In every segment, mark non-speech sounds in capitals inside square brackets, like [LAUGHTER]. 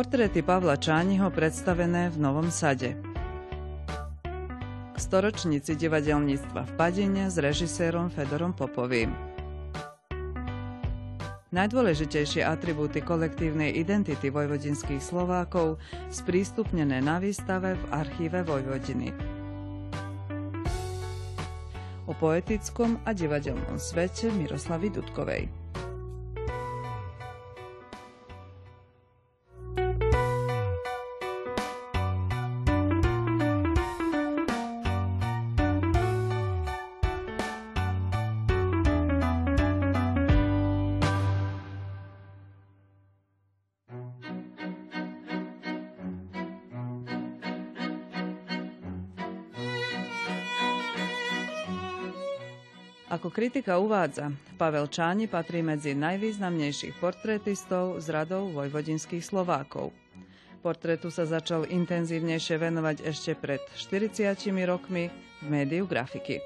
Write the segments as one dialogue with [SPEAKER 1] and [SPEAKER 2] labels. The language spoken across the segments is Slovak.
[SPEAKER 1] Portréty Pavla Čániho predstavené v Novom sade. K storočnici divadelníctva v Padine s režisérom Fedorom Popovým. Najdôležitejšie atribúty kolektívnej identity vojvodinských Slovákov sprístupnené na výstave v archíve Vojvodiny. O poetickom a divadelnom svete Miroslavy Dudkovej. Ako kritika uvádza, Pavel Čáni patrí medzi najvýznamnejších portrétistov z radou vojvodinských Slovákov. Portrétu sa začal intenzívnejšie venovať ešte pred 40 rokmi v médiu grafiky.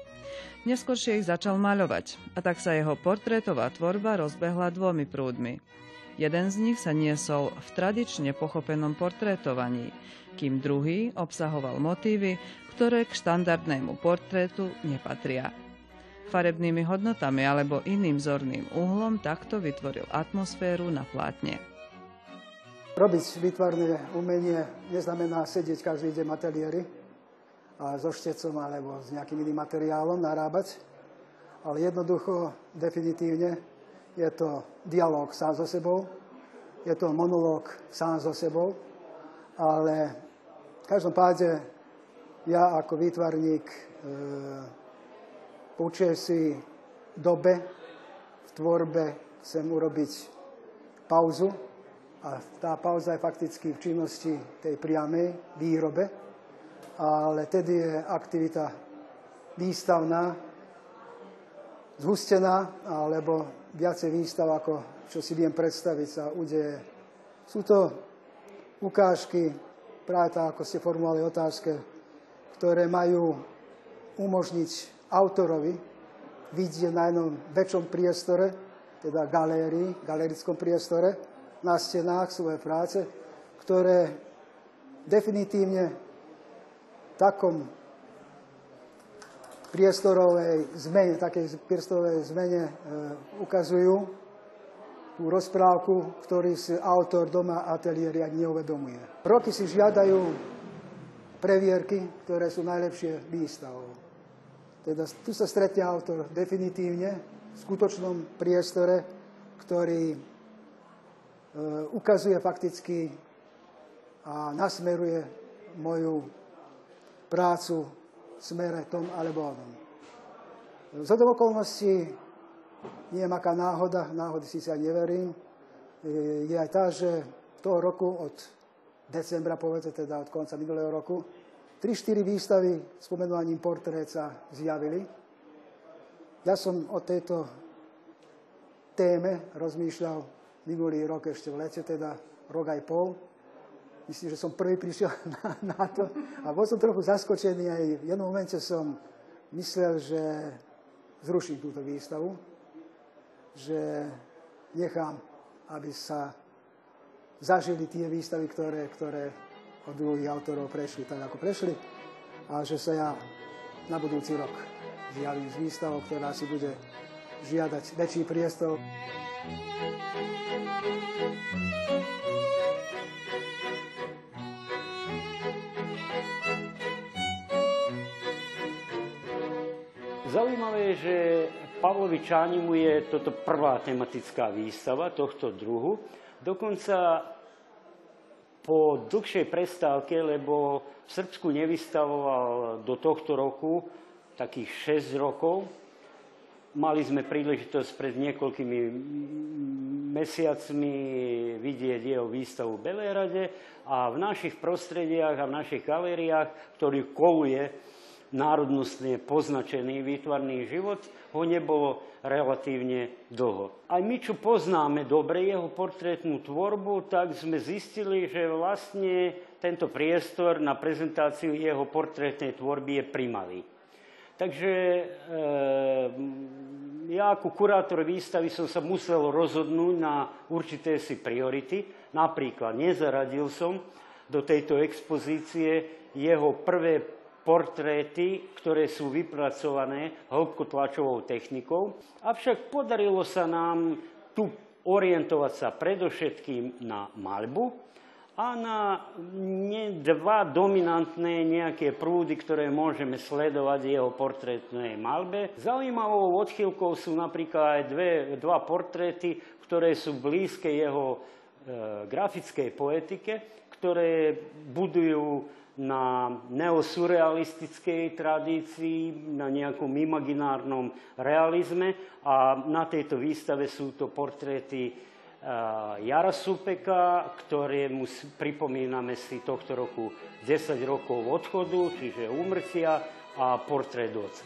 [SPEAKER 1] Neskôršie ich začal maľovať a tak sa jeho portrétová tvorba rozbehla dvomi prúdmi. Jeden z nich sa niesol v tradične pochopenom portrétovaní, kým druhý obsahoval motívy, ktoré k štandardnému portrétu nepatria. Farebnými hodnotami alebo iným zorným uhlom takto vytvoril atmosféru na plátne.
[SPEAKER 2] Robiť výtvarné umenie neznamená sedieť každý deň ateliéry a so štecom alebo s nejakým iným materiálom narábať, ale jednoducho, definitívne je to dialog sám so sebou, je to monológ sám so sebou, ale v každom páde ja ako výtvarník e, Určite si dobe v tvorbe chcem urobiť pauzu a tá pauza je fakticky v činnosti tej priamej výrobe, ale tedy je aktivita výstavná, zhustená, alebo viacej výstav, ako čo si viem predstaviť sa udeje. Sú to ukážky, práve tak, ako ste formulovali otázke, ktoré majú umožniť autorovi vidieť na jednom väčšom priestore, teda galérii, galerickom priestore, na stenách svoje práce, ktoré definitívne v takom priestorovej zmene, takej priestorovej zmene e, ukazujú tú rozprávku, ktorý si autor doma ateliéri ani neuvedomuje. Roky si žiadajú previerky, ktoré sú najlepšie výstavou. Teda tu sa stretne autor definitívne v skutočnom priestore, ktorý e, ukazuje fakticky a nasmeruje moju prácu v smere tom alebo onom. Z okolností nie je aká náhoda, náhody síce aj neverím, e, je aj tá, že toho roku od decembra, povedzme teda od konca minulého roku, Tri-štyri výstavy s pomenovaním portrét zjavili. Ja som o tejto téme rozmýšľal minulý rok ešte v lete, teda rok aj pol. Myslím, že som prvý prišiel [LAUGHS] na, na to a bol som trochu zaskočený aj v jednom momente som myslel, že zruším túto výstavu, že nechám, aby sa zažili tie výstavy, ktoré, ktoré od druhých autorov prešli tak, ako prešli a že sa ja na budúci rok zjavím s výstavou, ktorá si bude žiadať väčší priestor.
[SPEAKER 3] Zaujímavé je, že Pavlovi Čánimu je toto prvá tematická výstava tohto druhu. Dokonca po dlhšej prestávke, lebo v Srbsku nevystavoval do tohto roku takých 6 rokov. Mali sme príležitosť pred niekoľkými mesiacmi vidieť jeho výstavu v Belerade a v našich prostrediach a v našich galériách, ktorý koluje národnostne poznačený výtvarný život, ho nebolo relatívne dlho. Aj my, čo poznáme dobre jeho portrétnu tvorbu, tak sme zistili, že vlastne tento priestor na prezentáciu jeho portrétnej tvorby je primalý. Takže e, ja ako kurátor výstavy som sa musel rozhodnúť na určité si priority. Napríklad nezaradil som do tejto expozície jeho prvé portréty, ktoré sú vypracované hĺbkotlačovou technikou. Avšak podarilo sa nám tu orientovať sa predovšetkým na malbu, a na dva dominantné nejaké prúdy, ktoré môžeme sledovať jeho portrétnej malbe. Zaujímavou odchýlkou sú napríklad aj dve, dva portréty, ktoré sú blízke jeho e, grafickej poetike, ktoré budujú na neosurrealistickej tradícii, na nejakom imaginárnom realizme a na tejto výstave sú to portréty Eh, Jara Supeka, ktorému pripomíname si tohto roku 10 rokov odchodu, čiže úmrtia a portrét oca.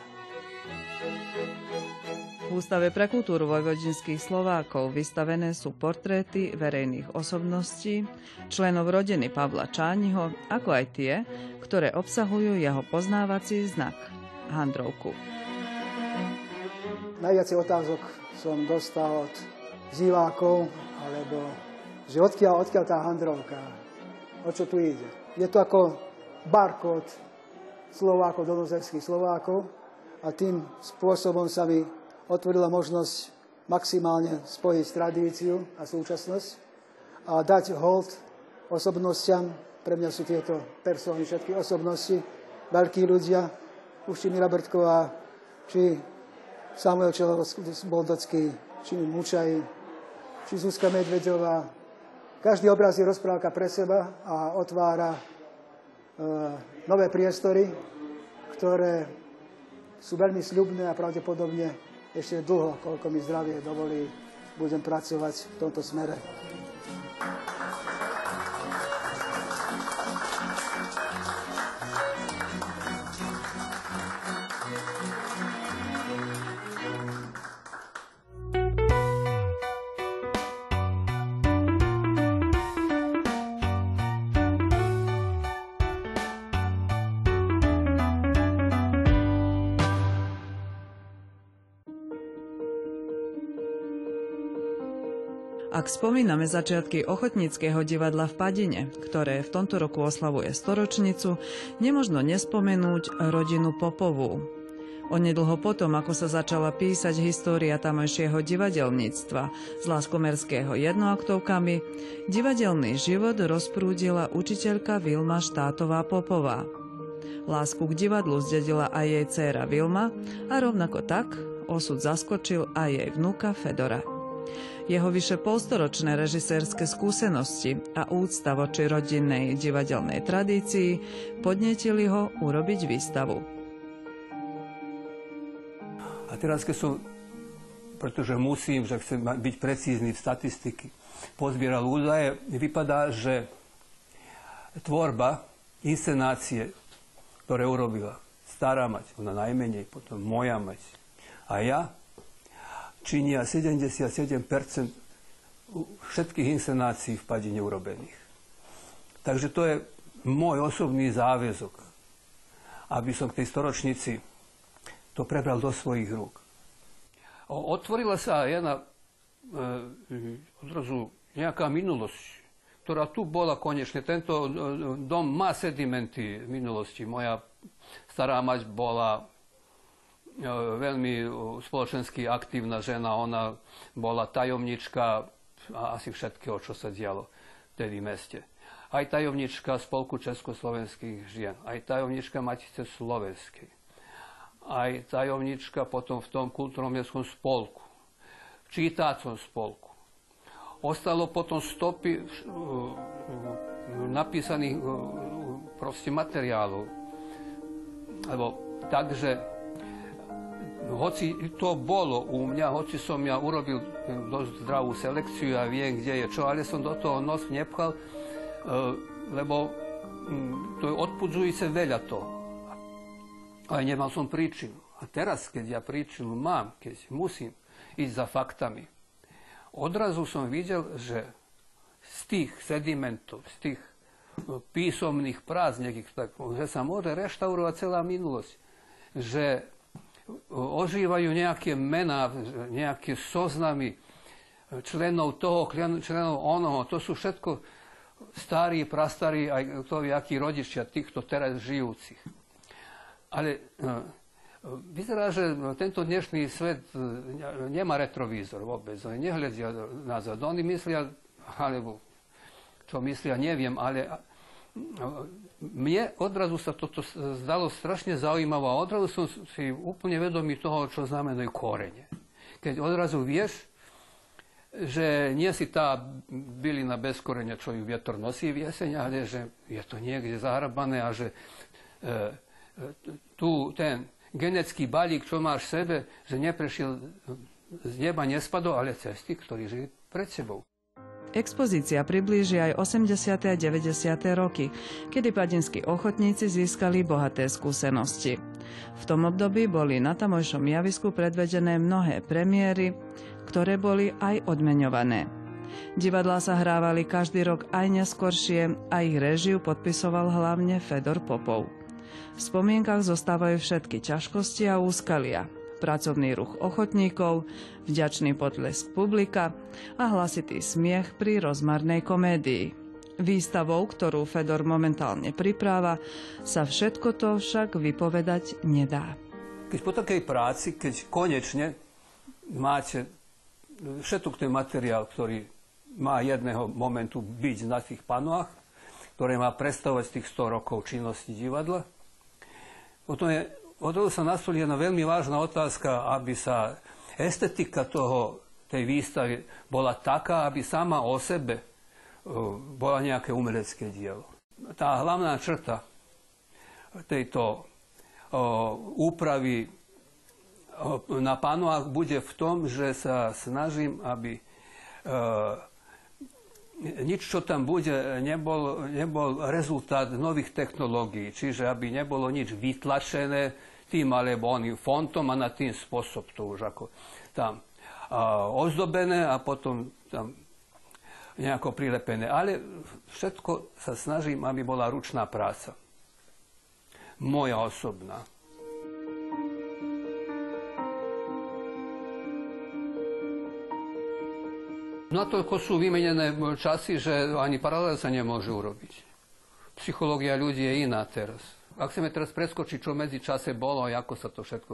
[SPEAKER 1] V Ústave pre kultúru vojvodinských Slovákov vystavené sú portréty verejných osobností, členov rodiny Pavla Čániho, ako aj tie, ktoré obsahujú jeho poznávací znak – handrovku.
[SPEAKER 2] Najviac otázok som dostal od divákov alebo že odkiaľ, odkiaľ tá handrovka, o čo tu ide. Je to ako barkód Slovákov, donozerských Slovákov a tým spôsobom sa mi otvorila možnosť maximálne spojiť tradíciu a súčasnosť a dať hold osobnostiam. Pre mňa sú tieto persóny, všetky osobnosti, veľkí ľudia, už či Mira Brtková, či Samuel Čelovský, či Mučaj, či Zuzka Medvedová. Každý obraz je rozprávka pre seba a otvára e, nové priestory, ktoré sú veľmi sľubné a pravdepodobne ešte dlho, koľko mi zdravie dovolí, budem pracovať v tomto smere.
[SPEAKER 1] Ak spomíname začiatky ochotníckého divadla v Padine, ktoré v tomto roku oslavuje storočnicu, nemožno nespomenúť rodinu Popovú. Onedlho potom, ako sa začala písať história tamojšieho divadelníctva z Láskomerského jednoaktovkami, divadelný život rozprúdila učiteľka Vilma Štátová Popová. Lásku k divadlu zdedila aj jej dcéra Vilma a rovnako tak osud zaskočil aj jej vnúka Fedora. Jeho vyše polstoročné režisérske skúsenosti a úcta voči rodinnej divadelnej tradícii podnetili ho urobiť výstavu.
[SPEAKER 4] A teraz, keď som, pretože musím, že chcem byť precízny v statistiky, pozbieral údaje, vypadá, že tvorba, inscenácie, ktoré urobila stará mať, ona najmenej, potom moja mať a ja, činia 77 všetkých inscenácií v Padine urobených. Takže to je môj osobný záväzok, aby som k tej storočnici to prebral do svojich rúk. Otvorila sa jedna e, odrazu nejaká minulosť, ktorá tu bola konečne. Tento e, dom má sedimenty minulosti. Moja stará mať bola E, veľmi e, spoločensky aktívna žena. Ona bola tajomnička asi všetkého, čo sa dialo v meste. Aj tajomnička Spolku československých žien, aj tajomnička Matice Slovenskej, aj tajomnička potom v tom kultúrnom mestskom spolku, v čítácom spolku. Ostalo potom stopy uh, napísaných proste materiálov. Lebo takže hoci to bolo u mňa, hoci som ja urobil dosť zdravú selekciu a viem, kde je čo, ale som do toho nos nepchal, e, lebo mm, to je odpudzujúce veľa toho. Ale nemal som príčinu. A teraz, keď ja príčinu mám, keď musím ísť za faktami, odrazu som videl, že z tých sedimentov, z tých e, písomných prác, nejakých, tak, že sa môže reštaurovať celá minulosť. Že ožívajú nejaké mená, nejaké zoznamy členov toho, členov onoho. To sú všetko starí, prastarí, aj vie, akí rodičia týchto teraz žijúcich. Ale Vyzerá, že tento dnešný svet e, nemá retrovízor vôbec. Oni nehľadia nazad. Oni myslia, alebo čo myslia, neviem, ale mne odrazu sa toto zdalo strašne zaujímavé a odrazu som si úplne vedomý toho, čo znamenajú korene. Keď odrazu vieš, že nie si tá bylina bez korenia, čo ju vietor nosí v jeseň, ale že je to niekde zahrabané a že e, e, tu ten genetický balík, čo máš v sebe, že neprešiel z neba nespadol, ale cesty, ktorý žije pred sebou.
[SPEAKER 1] Expozícia priblíži aj 80. a 90. roky, kedy padinskí ochotníci získali bohaté skúsenosti. V tom období boli na tamojšom javisku predvedené mnohé premiéry, ktoré boli aj odmeňované. Divadlá sa hrávali každý rok aj neskoršie a ich režiu podpisoval hlavne Fedor Popov. V spomienkach zostávajú všetky ťažkosti a úskalia, pracovný ruch ochotníkov, vďačný potlesk publika a hlasitý smiech pri rozmarnej komédii. Výstavou, ktorú Fedor momentálne pripráva, sa všetko to však vypovedať nedá.
[SPEAKER 4] Keď po takej práci, keď konečne máte všetok ten materiál, ktorý má jedného momentu byť na tých panoách, ktoré má predstavovať tých 100 rokov činnosti divadla, potom, je, potom sa nastolí jedna veľmi vážna otázka, aby sa estetika toho, tej výstavy bola taká, aby sama o sebe bola nejaké umelecké dielo. Tá hlavná črta tejto úpravy na panovách bude v tom, že sa snažím, aby nič, čo tam bude, nebol, nebol rezultát nových technológií, čiže aby nebolo nič vytlačené tým alebo oným fontom a na tým spôsob to už ako tam a, ozdobené a potom tam nejako prilepené. Ale všetko sa snažím, aby bola ručná práca. Moja osobná. Natoľko sú vymenené časy, že ani paralel sa nemôže urobiť. Psychológia ľudí je iná teraz. Ak chceme teraz preskočiť, čo medzi čase bolo a ako sa to všetko...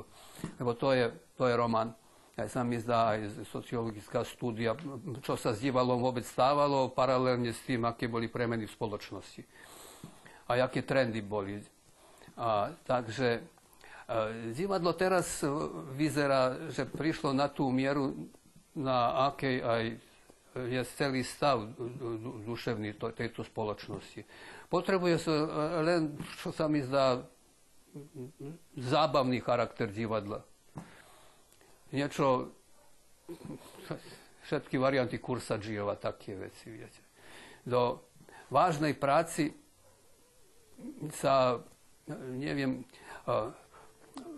[SPEAKER 4] Lebo to je, to je román. Aj sa mi zdá, aj sociologická štúdia, čo sa s divadlom vôbec stávalo, paralelne s tým, aké boli premeny v spoločnosti. A aké trendy boli. A, takže e, divadlo teraz vyzerá, že prišlo na tú mieru, na akej aj je celý stav duševný tejto spoločnosti. Potrebuje sa len, čo sa mi zdá, zábavný charakter divadla. Niečo, všetky varianty kursa Džijova, také veci, viete. Do vážnej práci sa, neviem,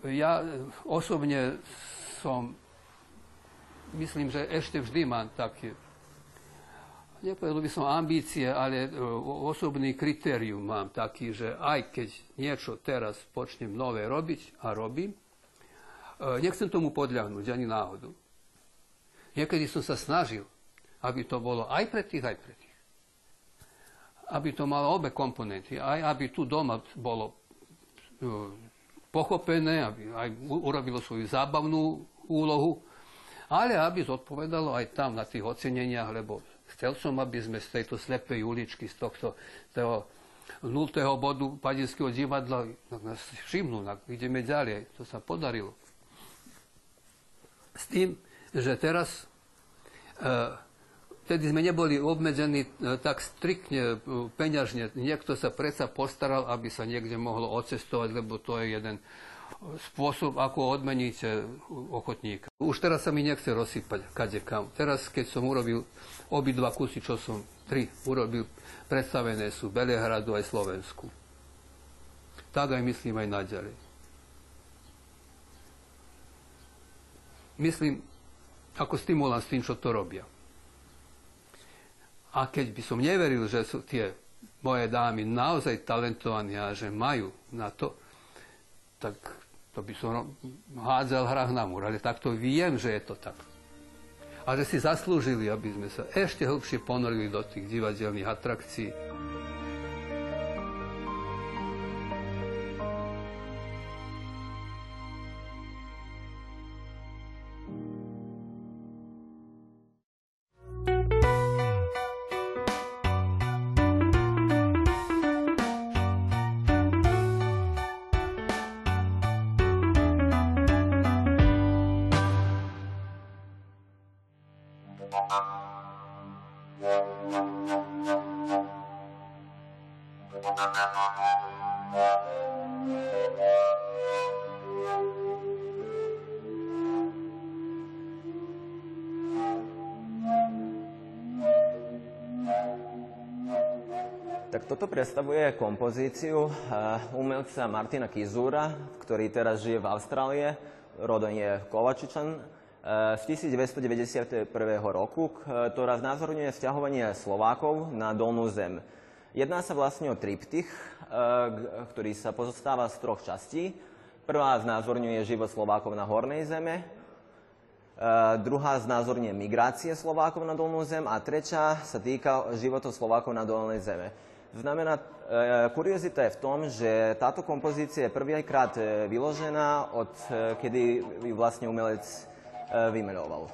[SPEAKER 4] ja osobne som, myslím, že ešte vždy mám také nepovedal by som ambície, ale e, osobný kritérium mám taký, že aj keď niečo teraz počnem nové robiť a robím, e, nechcem tomu podľahnuť ani náhodu. Niekedy som sa snažil, aby to bolo aj pre tých, aj pre tých. Aby to malo obe komponenty. Aj aby tu doma bolo e, pochopené, aby aj urobilo svoju zábavnú úlohu, ale aby zodpovedalo aj tam na tých oceneniach, lebo Chcel som, aby sme z tejto slepej uličky, z tohto toho nultého bodu Padinského divadla nás všimnú, ideme ďalej. To sa podarilo. S tým, že teraz e, vtedy sme neboli obmedzení e, tak striktne, e, peňažne. Niekto sa predsa postaral, aby sa niekde mohlo ocestovať, lebo to je jeden spôsob, ako odmeníte ochotníka. Už teraz sa mi nechce rozsypať kade kam. Teraz, keď som urobil obidva kusy, čo som tri urobil, predstavené sú Belehradu aj Slovensku. Tak aj myslím aj naďalej. Myslím, ako stimulán s tým, čo to robia. A keď by som neveril, že sú tie moje dámy naozaj talentované a že majú na to, tak To by som hádzal hrách na múr, ale takto viem, že je to tak. A že si zaslúžili, aby sme sa ešte hlbšie ponorili do tých divadelných atrakcií.
[SPEAKER 5] Tak toto predstavuje kompozíciu umelca Martina Kizura, ktorý teraz žije v Austrálie, rodom je Kovačičan, z 1991 roku, ktorá znázorňuje vzťahovanie Slovákov na dolnú zem. Jedná sa vlastne o triptych, ktorý sa pozostáva z troch častí. Prvá znázorňuje život Slovákov na hornej zeme, druhá znázorňuje migrácie Slovákov na dolnú zem a tretia sa týka života Slovákov na dolnej zeme. Znamená, e, kuriozita je v tom, že táto kompozícia je prvýkrát vyložená od kedy vlastne umelec vymenoval.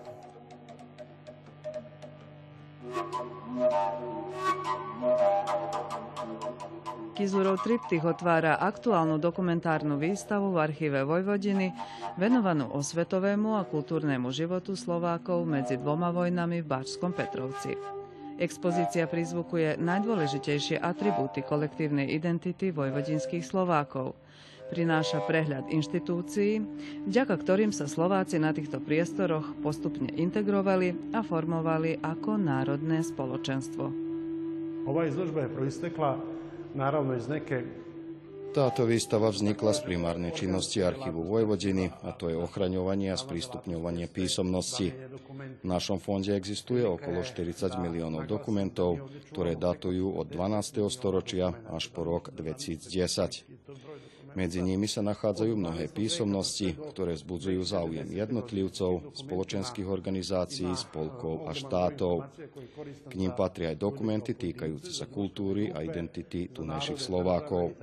[SPEAKER 1] Kizurov triptych otvára aktuálnu dokumentárnu výstavu v archíve Vojvodiny venovanú osvetovému a kultúrnemu životu Slovákov medzi dvoma vojnami v Báčskom Petrovci. Expozícia prizvukuje najdôležitejšie atribúty kolektívnej identity vojvodinských Slovákov. Prináša prehľad inštitúcií, vďaka ktorým sa Slováci na týchto priestoroch postupne integrovali a formovali ako národné spoločenstvo.
[SPEAKER 6] Ova izložba je proistekla naravno iz neke
[SPEAKER 7] táto výstava vznikla z primárnej činnosti archívu Vojvodiny, a to je ochraňovanie a sprístupňovanie písomnosti. V našom fonde existuje okolo 40 miliónov dokumentov, ktoré datujú od 12. storočia až po rok 2010. Medzi nimi sa nachádzajú mnohé písomnosti, ktoré vzbudzujú záujem jednotlivcov, spoločenských organizácií, spolkov a štátov. K ním patria aj dokumenty týkajúce sa kultúry a identity tunajších Slovákov.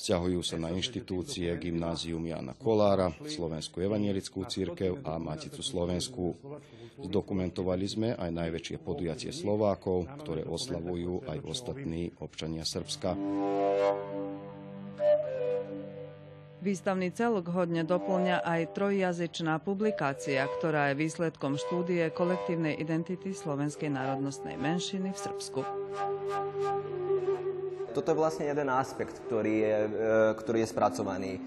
[SPEAKER 7] Vzťahujú sa na inštitúcie Gymnázium Jana Kolára, Slovenskú evanielickú církev a Maticu Slovenskú. Zdokumentovali sme aj najväčšie podujatie Slovákov, ktoré oslavujú aj ostatní občania Srbska.
[SPEAKER 1] Výstavný celok hodne doplňa aj trojjazyčná publikácia, ktorá je výsledkom štúdie kolektívnej identity slovenskej národnostnej menšiny v Srbsku.
[SPEAKER 5] Toto je vlastne jeden aspekt, ktorý je, e, ktorý je spracovaný. E,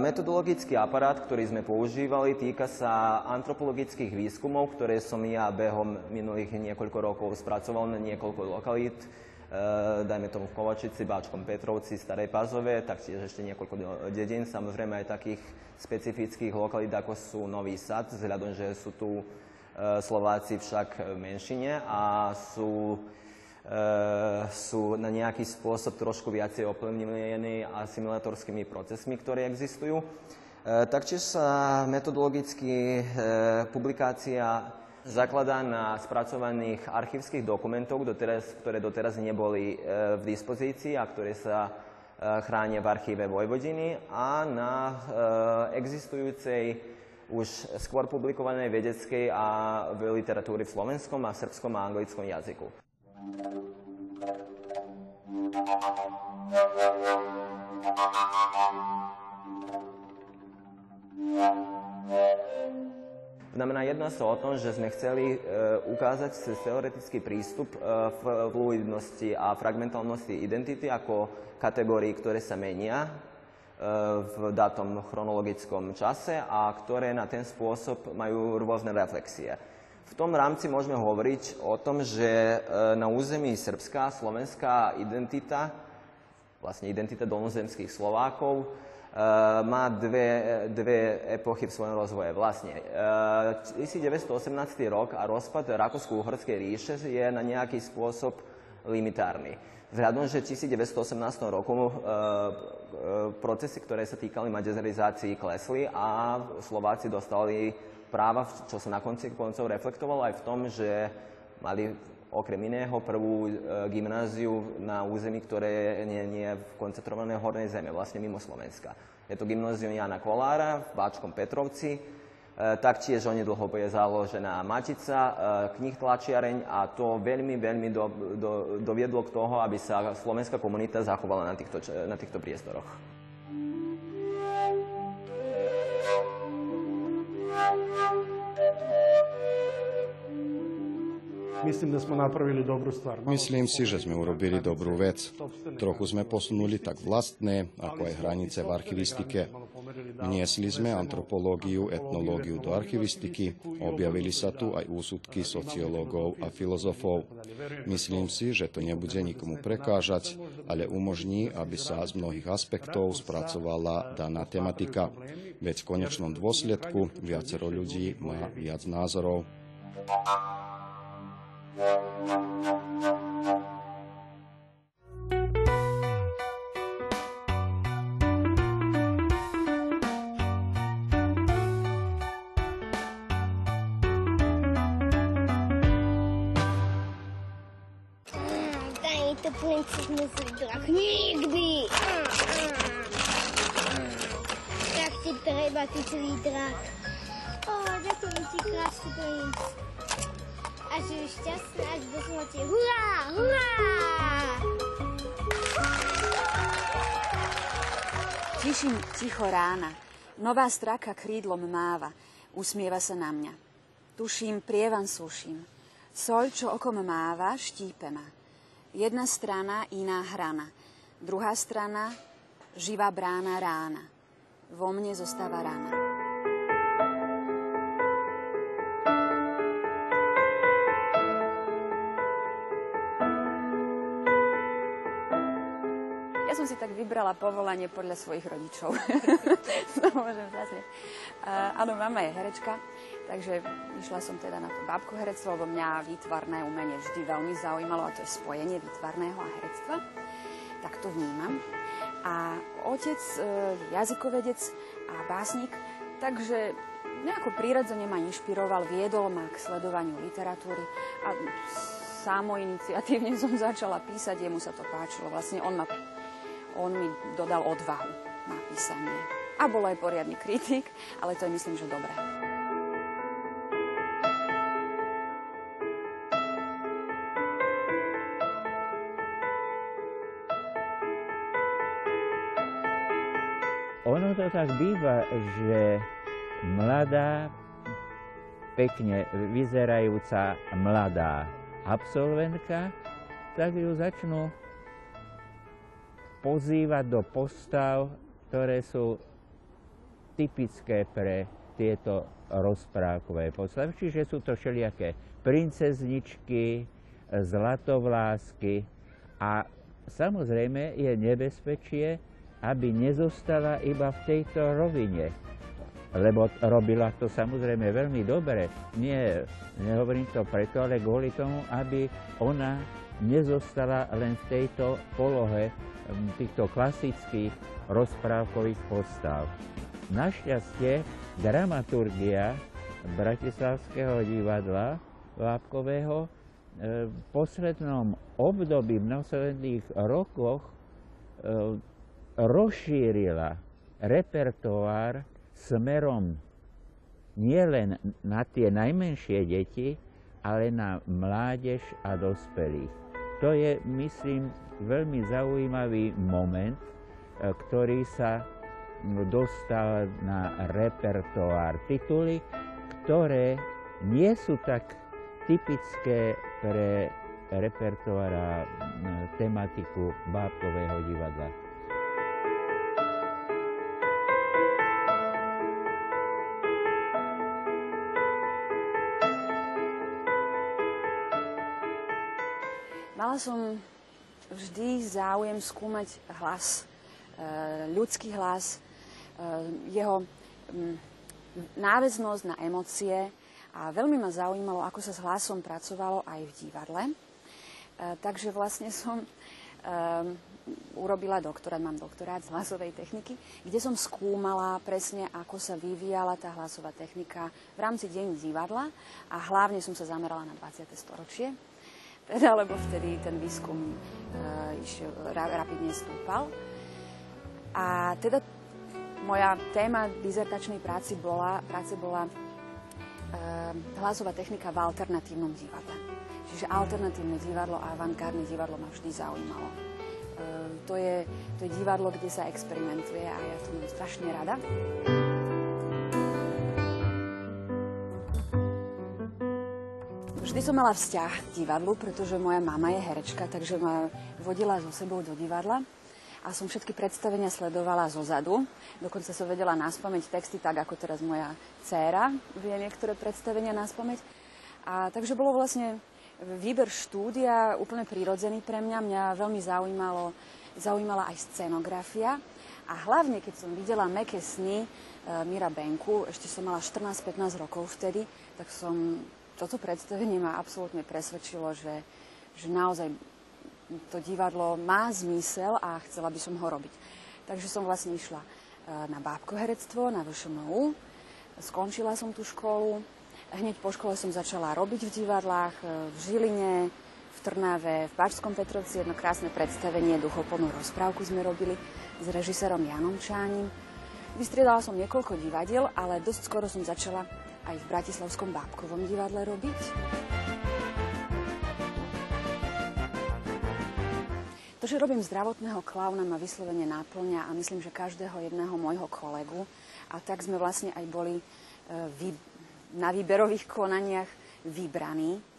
[SPEAKER 5] metodologický aparát, ktorý sme používali, týka sa antropologických výskumov, ktoré som ja behom minulých niekoľko rokov spracoval na niekoľko lokalít dajme tomu v Kovačici, Báčkom Petrovci, Starej Pazove, taktiež ešte niekoľko dedín, samozrejme aj takých specifických lokalít, ako sú Nový Sad, vzhľadom, že sú tu eh, Slováci však v menšine a sú, e, sú na nejaký spôsob trošku viacej ovplyvnení asimilatorskými procesmi, ktoré existujú. Taktiež sa metodologicky publikácia zakladá na spracovaných archívskych dokumentov, doteraz, ktoré doteraz neboli e, v dispozícii a ktoré sa e, chránia v archíve Vojvodiny a na e, existujúcej už skôr publikovanej vedeckej a v literatúry v slovenskom a srbskom a anglickom jazyku. Thank. Znamená, jedná sa o tom, že sme chceli e, ukázať teoretický prístup e, fluidnosti a fragmentálnosti identity ako kategórií, ktoré sa menia e, v datom chronologickom čase a ktoré na ten spôsob majú rôzne reflexie. V tom rámci môžeme hovoriť o tom, že na území srbská, slovenská identita, vlastne identita dolnozemských Slovákov, má dve, dve epochy v svojom rozvoje. Vlastne 1918 eh, rok a rozpad Rakousko-Uhorskej ríše je na nejaký spôsob limitárny. Vzhľadom, že v 1918 roku e, procesy, ktoré sa týkali maďarizácií, klesli a Slováci dostali práva, čo sa na konci koncov reflektovalo aj v tom, že mali okrem iného prvú gymnáziu na území, ktoré nie, nie je v koncentrovanej hornej zeme, vlastne mimo Slovenska. Je to gymnázium Jana Kolára v Báčkom Petrovci, E, taktiež onedlho bude založená Matica, e, knih tlačiareň a to veľmi, veľmi do, do, doviedlo k toho, aby sa slovenská komunita zachovala na týchto, na týchto priestoroch.
[SPEAKER 6] Myslím, da smo napravili dobru stvar.
[SPEAKER 7] Myslím si, že sme urobili dobrú vec. Trochu sme posunuli tak vlastné, ako aj hranice v archivistike. Vniesli sme antropológiu, etnológiu do archivistiky, objavili sa tu aj úsudky sociológov a filozofov. Myslím si, že to nebude nikomu prekážať, ale umožní, aby sa z mnohých aspektov spracovala daná tematika. Veď v konečnom dôsledku viacero ľudí má viac názorov.
[SPEAKER 8] Zdrach. Nikdy! Tak ti treba, ty zlý drak. Ó, ďakujem ti, krásny princ. A žiju šťastná až do smrti. Hurá! Hurá!
[SPEAKER 9] Tiším ticho rána. Nová straka krídlom máva. Usmieva sa na mňa. Tuším, prievan suším. Sol, čo okom máva, štípe ma. Jedna strana, iná hrana. Druhá strana, živá brána rána. Vo mne zostáva rana. Ja som si tak vybrala povolanie podľa svojich rodičov. [LAUGHS] to môžem. Uh, áno, mama je herečka, takže išla som teda na to bábko herectvo, lebo mňa výtvarné umenie vždy veľmi zaujímalo a to je spojenie výtvarného a herectva. Tak to vnímam. A otec uh, jazykovedec a básnik, takže nejako prirodzene ma inšpiroval, viedol ma k sledovaniu literatúry a samo iniciatívne [LAUGHS] som začala písať, jemu sa to páčilo. Vlastne on ma on mi dodal odvahu na písanie. A bol aj poriadny kritik, ale to je myslím, že dobré.
[SPEAKER 10] Ono to tak býva, že mladá, pekne vyzerajúca mladá absolventka, tak ju začnú pozývať do postav, ktoré sú typické pre tieto rozprávkové postavy. Čiže sú to všelijaké princezničky, zlatovlásky a samozrejme je nebezpečie, aby nezostala iba v tejto rovine. Lebo robila to samozrejme veľmi dobre. Nie, nehovorím to preto, ale kvôli tomu, aby ona nezostala len v tejto polohe týchto klasických rozprávkových postav. Našťastie dramaturgia Bratislavského divadla Vápkového e, v poslednom období, v následných rokoch rozšírila repertoár smerom nielen na tie najmenšie deti, ale na mládež a dospelých. To je, myslím, veľmi zaujímavý moment, e, ktorý sa dostal na repertoár. Tituly, ktoré nie sú tak typické pre repertoár a tematiku bábkového divadla.
[SPEAKER 9] Som vždy záujem skúmať hlas, e, ľudský hlas, e, jeho náväznosť na emócie a veľmi ma zaujímalo, ako sa s hlasom pracovalo aj v divadle. E, takže vlastne som urobila doktorát, mám doktorát z hlasovej techniky, kde som skúmala presne, ako sa vyvíjala tá hlasová technika v rámci deň divadla a hlavne som sa zamerala na 20. storočie, teda, lebo vtedy ten výskum uh, išiel, ra, rapidne stúpal. A teda moja téma dizertačnej práci bola, práce bola uh, hlasová technika v alternatívnom divadle. Čiže alternatívne divadlo a avantgardné divadlo ma vždy zaujímalo. Ehm, to je, to je divadlo, kde sa experimentuje a ja to mám strašne rada. Vždy som mala vzťah k divadlu, pretože moja mama je herečka, takže ma vodila so sebou do divadla a som všetky predstavenia sledovala zo zadu. Dokonca som vedela náspameť texty tak, ako teraz moja dcéra vie niektoré predstavenia náspameť. A takže bolo vlastne výber štúdia úplne prirodzený pre mňa. Mňa veľmi zaujímalo, zaujímala aj scenografia. A hlavne, keď som videla Meké sny e, Mira Benku, ešte som mala 14-15 rokov vtedy, tak som, toto predstavenie ma absolútne presvedčilo, že, že naozaj to divadlo má zmysel a chcela by som ho robiť. Takže som vlastne išla e, na bábkoherectvo, na VŠMU, skončila som tú školu, Hneď po škole som začala robiť v divadlách e, v Žiline, v Trnave, v Páčskom Petrovci. Jedno krásne predstavenie, duchoplnú rozprávku sme robili s režisérom Janom Čánim. Vystriedala som niekoľko divadiel, ale dosť skoro som začala aj v Bratislavskom bábkovom divadle robiť. To, že robím zdravotného klauna, ma vyslovene náplňa a myslím, že každého jedného môjho kolegu. A tak sme vlastne aj boli e, na výberových konaniach vybraný.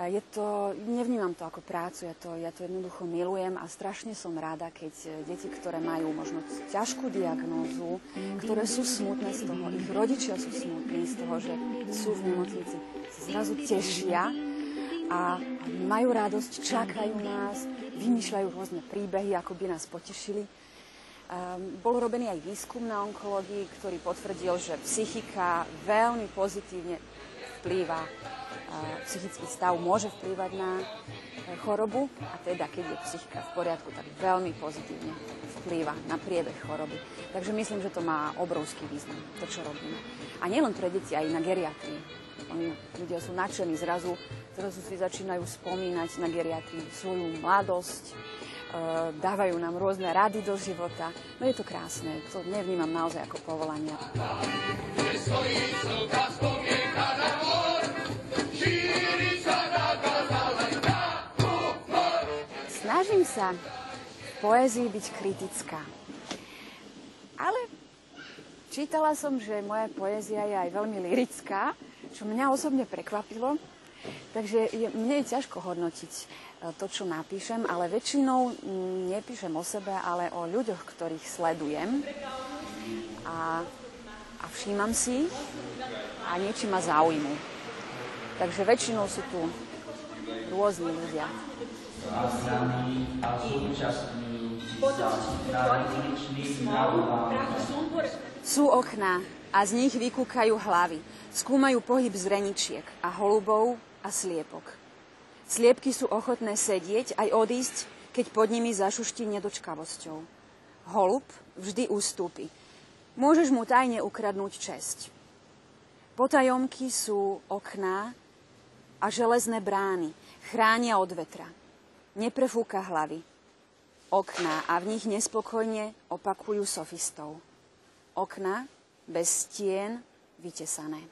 [SPEAKER 9] Je to, nevnímam to ako prácu, ja to, ja to jednoducho milujem a strašne som rada, keď e, deti, ktoré majú možno ťažkú diagnózu, ktoré sú smutné z toho, ich rodičia sú smutní z toho, že sú v nemocnici, sa zrazu tešia a majú radosť, čakajú nás, vymýšľajú rôzne príbehy, ako by nás potešili. Um, bol robený aj výskum na onkológii, ktorý potvrdil, že psychika veľmi pozitívne vplýva, psychický stav môže vplývať na uh, chorobu a teda keď je psychika v poriadku, tak veľmi pozitívne vplýva na priebeh choroby. Takže myslím, že to má obrovský význam, to, čo robíme. A nielen pre deti, aj na geriatrii. Oni, ľudia sú nadšení zrazu, zrazu si začínajú spomínať na geriatrii svoju mladosť, Eh, dávajú nám rôzne rady do života. No je to krásne, to nevnímam naozaj ako povolania. Snažím sa v poézii byť kritická. Ale čítala som, že moja poézia je aj veľmi lirická, čo mňa osobne prekvapilo. Takže je, mne je ťažko hodnotiť to, čo napíšem, ale väčšinou mm, nepíšem o sebe, ale o ľuďoch, ktorých sledujem a, a všímam si a niečo ma zaujímu. Takže väčšinou sú tu rôzni ľudia. Sú okná a z nich vykúkajú hlavy. Skúmajú pohyb zreničiek a holubov a sliepok. Sliepky sú ochotné sedieť aj odísť, keď pod nimi zašuští nedočkavosťou. Holub vždy ústúpi. Môžeš mu tajne ukradnúť česť. Potajomky sú okná a železné brány. Chránia od vetra. Neprefúka hlavy. Okná a v nich nespokojne opakujú sofistov. Okná bez stien vytesané.